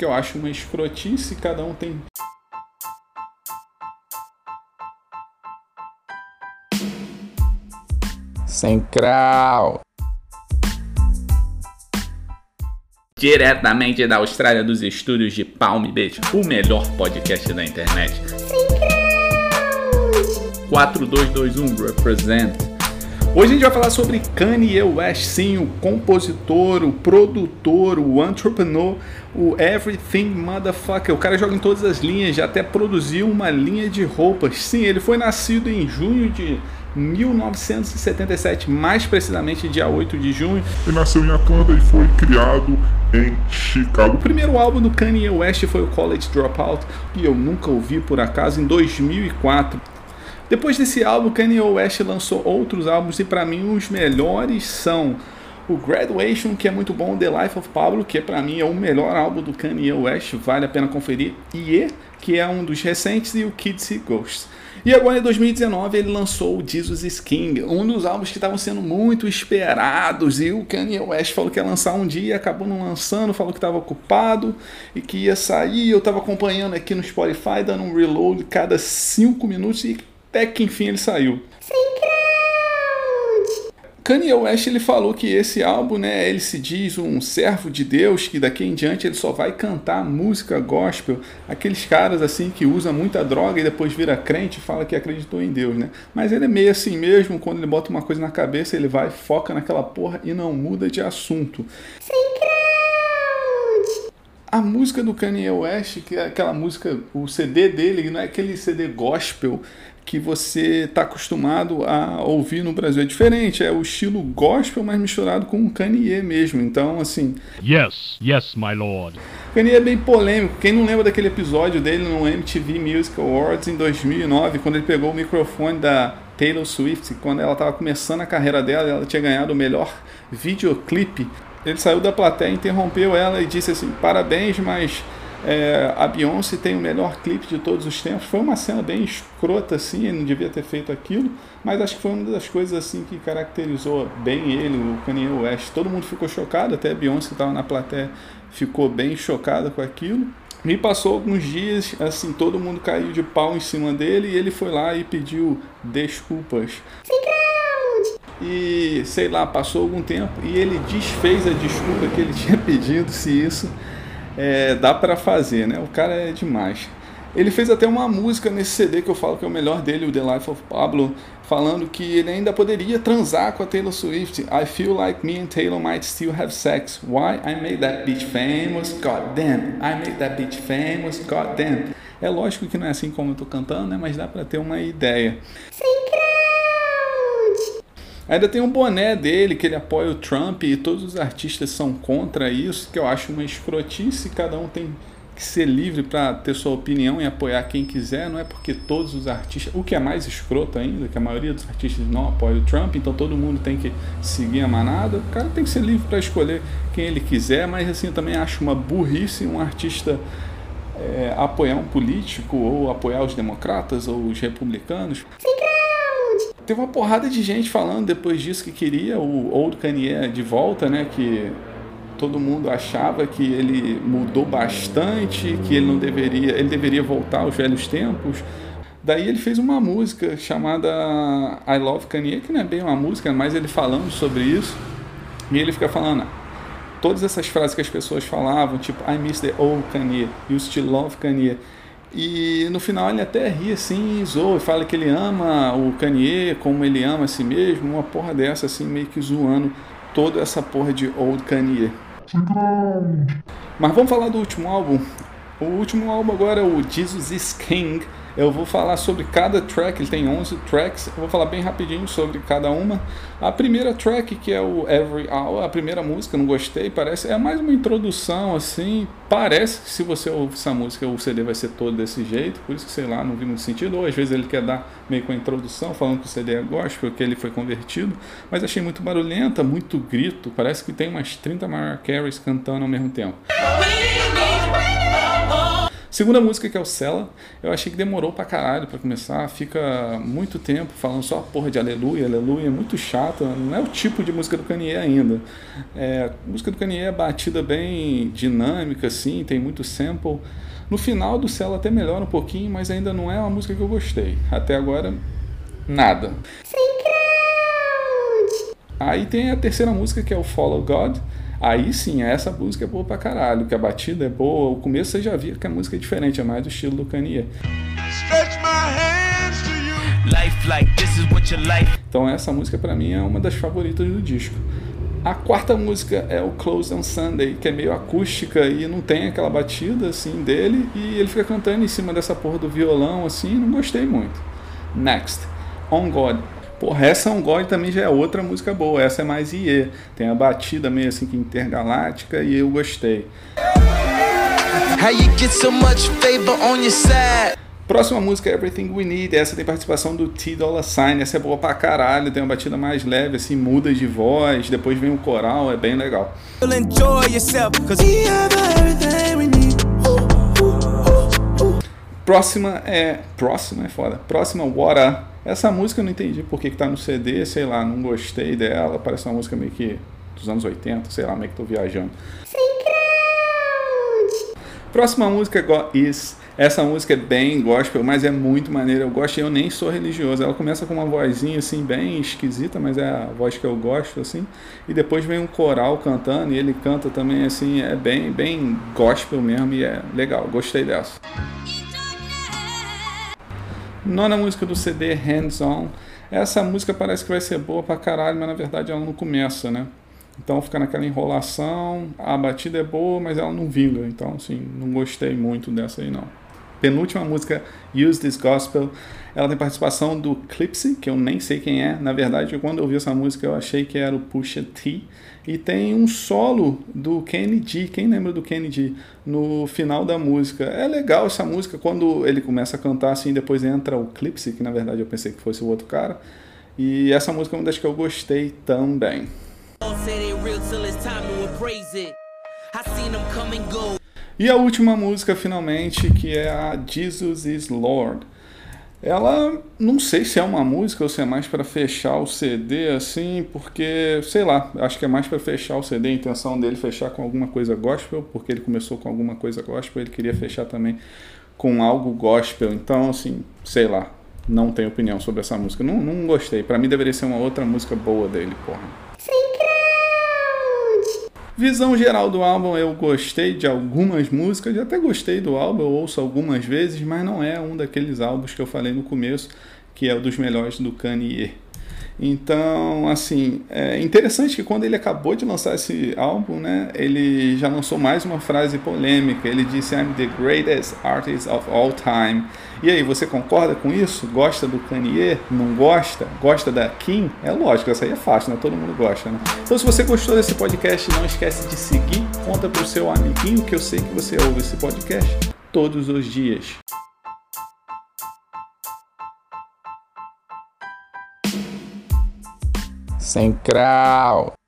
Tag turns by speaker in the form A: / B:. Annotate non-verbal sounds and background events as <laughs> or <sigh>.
A: que eu acho uma escrotice, cada um tem
B: Sem crau.
C: Diretamente da Austrália, dos estúdios de Palm Beach, o melhor podcast da internet. 4221 Represent. Hoje a gente vai falar sobre Kanye West, sim, o compositor, o produtor, o entrepreneur, o everything motherfucker. O cara joga em todas as linhas, já até produziu uma linha de roupas. Sim, ele foi nascido em junho de 1977, mais precisamente dia 8 de junho.
D: Ele nasceu em Atlanta e foi criado em Chicago.
C: O primeiro álbum do Kanye West foi o College Dropout, que eu nunca ouvi por acaso, em 2004. Depois desse álbum, Kanye West lançou outros álbuns e para mim os melhores são o Graduation, que é muito bom, The Life of Pablo, que para mim é o melhor álbum do Kanye West, vale a pena conferir, e que é um dos recentes, e o Kids Ghosts. E agora em 2019 ele lançou o Jesus is King, um dos álbuns que estavam sendo muito esperados. E o Kanye West falou que ia lançar um dia, acabou não lançando, falou que estava ocupado e que ia sair. Eu estava acompanhando aqui no Spotify, dando um reload cada 5 minutos e até que enfim ele saiu. Kanye West ele falou que esse álbum, né, ele se diz um servo de Deus, que daqui em diante ele só vai cantar música gospel, aqueles caras assim que usa muita droga e depois vira crente e fala que acreditou em Deus, né? Mas ele é meio assim mesmo, quando ele bota uma coisa na cabeça, ele vai, foca naquela porra e não muda de assunto. A música do Kanye West, que é aquela música, o CD dele, não é aquele CD gospel que você está acostumado a ouvir no Brasil. É diferente, é o estilo gospel, mas misturado com o Kanye mesmo. Então, assim.
E: Yes, yes, my lord.
C: Kanye é bem polêmico. Quem não lembra daquele episódio dele no MTV Music Awards em 2009, quando ele pegou o microfone da Taylor Swift, quando ela estava começando a carreira dela, ela tinha ganhado o melhor videoclipe. Ele saiu da plateia, interrompeu ela e disse assim: Parabéns, mas é, a Beyoncé tem o melhor clipe de todos os tempos. Foi uma cena bem escrota, assim, ele não devia ter feito aquilo, mas acho que foi uma das coisas assim que caracterizou bem ele, o Kanye West. Todo mundo ficou chocado, até a Beyoncé estava na plateia, ficou bem chocada com aquilo. E passou alguns dias, assim, todo mundo caiu de pau em cima dele e ele foi lá e pediu desculpas. E sei lá, passou algum tempo e ele desfez a desculpa que ele <laughs> tinha pedido, se isso é, dá para fazer, né? O cara é demais. Ele fez até uma música nesse CD que eu falo que é o melhor dele, o The Life of Pablo, falando que ele ainda poderia transar com a Taylor Swift. I feel like me and Taylor might still have sex. Why? I made that bitch famous, goddamn. I made that bitch famous, goddamn. É lógico que não é assim como eu tô cantando, né? Mas dá para ter uma ideia. Ainda tem um boné dele que ele apoia o Trump e todos os artistas são contra isso, que eu acho uma escrotice. Cada um tem que ser livre para ter sua opinião e apoiar quem quiser. Não é porque todos os artistas, o que é mais escroto ainda, que a maioria dos artistas não apoia o Trump, então todo mundo tem que seguir a manada. O cara tem que ser livre para escolher quem ele quiser, mas assim eu também acho uma burrice um artista é, apoiar um político ou apoiar os democratas ou os republicanos. Teve uma porrada de gente falando depois disso que queria o Old Kanye de volta, né? Que todo mundo achava que ele mudou bastante, que ele não deveria, ele deveria voltar aos velhos tempos. Daí ele fez uma música chamada I Love Kanye, que não é bem uma música, mas ele falando sobre isso. E ele fica falando todas essas frases que as pessoas falavam, tipo I miss the old Kanye, you still love Kanye. E no final ele até ri assim, zoa, fala que ele ama o Kanye como ele ama a si mesmo, uma porra dessa assim, meio que zoando toda essa porra de Old Kanye. Mas vamos falar do último álbum. O último álbum agora é o Jesus is King, eu vou falar sobre cada track, ele tem 11 tracks, eu vou falar bem rapidinho sobre cada uma. A primeira track, que é o Every Hour, a primeira música, não gostei, parece, é mais uma introdução assim, parece que se você ouvir essa música, o CD vai ser todo desse jeito, por isso que sei lá, não vi muito sentido, ou às vezes ele quer dar meio com a introdução, falando que o CD é gospel, que ele foi convertido, mas achei muito barulhenta, muito grito, parece que tem umas 30 Mariah Careys cantando ao mesmo tempo. Segunda música que é o Cela, eu achei que demorou pra caralho pra começar, fica muito tempo falando só porra de aleluia, aleluia, muito chato, não é o tipo de música do Kanye ainda. É, a música do Kanye é batida bem dinâmica, assim, tem muito sample. No final do Cela até melhora um pouquinho, mas ainda não é uma música que eu gostei. Até agora, nada. Aí tem a terceira música que é o Follow God. Aí sim, essa música é boa pra caralho, que a batida é boa. O começo você já via que a música é diferente, é mais do estilo do Kanye. Então essa música para mim é uma das favoritas do disco. A quarta música é o Close on Sunday, que é meio acústica e não tem aquela batida assim dele, e ele fica cantando em cima dessa porra do violão assim, não gostei muito. Next, On God. Porra, essa On God também já é outra música boa, essa é mais IE. Tem a batida meio assim que intergaláctica e eu gostei. How you get so much favor on your side? Próxima música é Everything We Need. Essa tem participação do T Dollar Sign. Essa é boa pra caralho. Tem uma batida mais leve, assim, muda de voz. Depois vem o coral, é bem legal. Próxima é. Próxima é foda. Próxima, What Essa música eu não entendi por que, que tá no CD, sei lá, não gostei dela. Parece uma música meio que dos anos 80, sei lá, meio que tô viajando. Próxima música é Go Is. Essa música é bem gospel, mas é muito maneira. Eu gosto, eu nem sou religioso. Ela começa com uma vozinha assim bem esquisita, mas é a voz que eu gosto assim. E depois vem um coral cantando e ele canta também assim, é bem bem gospel mesmo e é legal. Gostei dessa. Nona música do CD Hands On. Essa música parece que vai ser boa pra caralho, mas na verdade ela não começa, né? Então fica naquela enrolação, a batida é boa, mas ela não vinga. Então, assim, não gostei muito dessa aí não penúltima música, Use This Gospel, ela tem participação do Clipsy, que eu nem sei quem é. Na verdade, quando eu ouvi essa música, eu achei que era o Pusha T. E tem um solo do Kenny G. Quem lembra do Kenny G? No final da música. É legal essa música quando ele começa a cantar assim, depois entra o Clipsy, que na verdade eu pensei que fosse o outro cara. E essa música é uma das que eu gostei também. E a última música, finalmente, que é a Jesus is Lord. Ela, não sei se é uma música ou se é mais para fechar o CD, assim, porque, sei lá, acho que é mais para fechar o CD. A intenção dele fechar com alguma coisa gospel, porque ele começou com alguma coisa gospel, ele queria fechar também com algo gospel. Então, assim, sei lá, não tenho opinião sobre essa música. Não, não gostei. Para mim deveria ser uma outra música boa dele, porra. Visão geral do álbum, eu gostei de algumas músicas, até gostei do álbum, eu ouço algumas vezes, mas não é um daqueles álbuns que eu falei no começo, que é o dos melhores do Kanye. Então, assim, é interessante que quando ele acabou de lançar esse álbum, né, ele já lançou mais uma frase polêmica. Ele disse: I'm the greatest artist of all time. E aí, você concorda com isso? Gosta do Kanye? Não gosta? Gosta da Kim? É lógico, essa aí é fácil, né? Todo mundo gosta, né? Então, se você gostou desse podcast, não esquece de seguir, conta pro seu amiguinho que eu sei que você ouve esse podcast todos os dias.
B: Sem crau.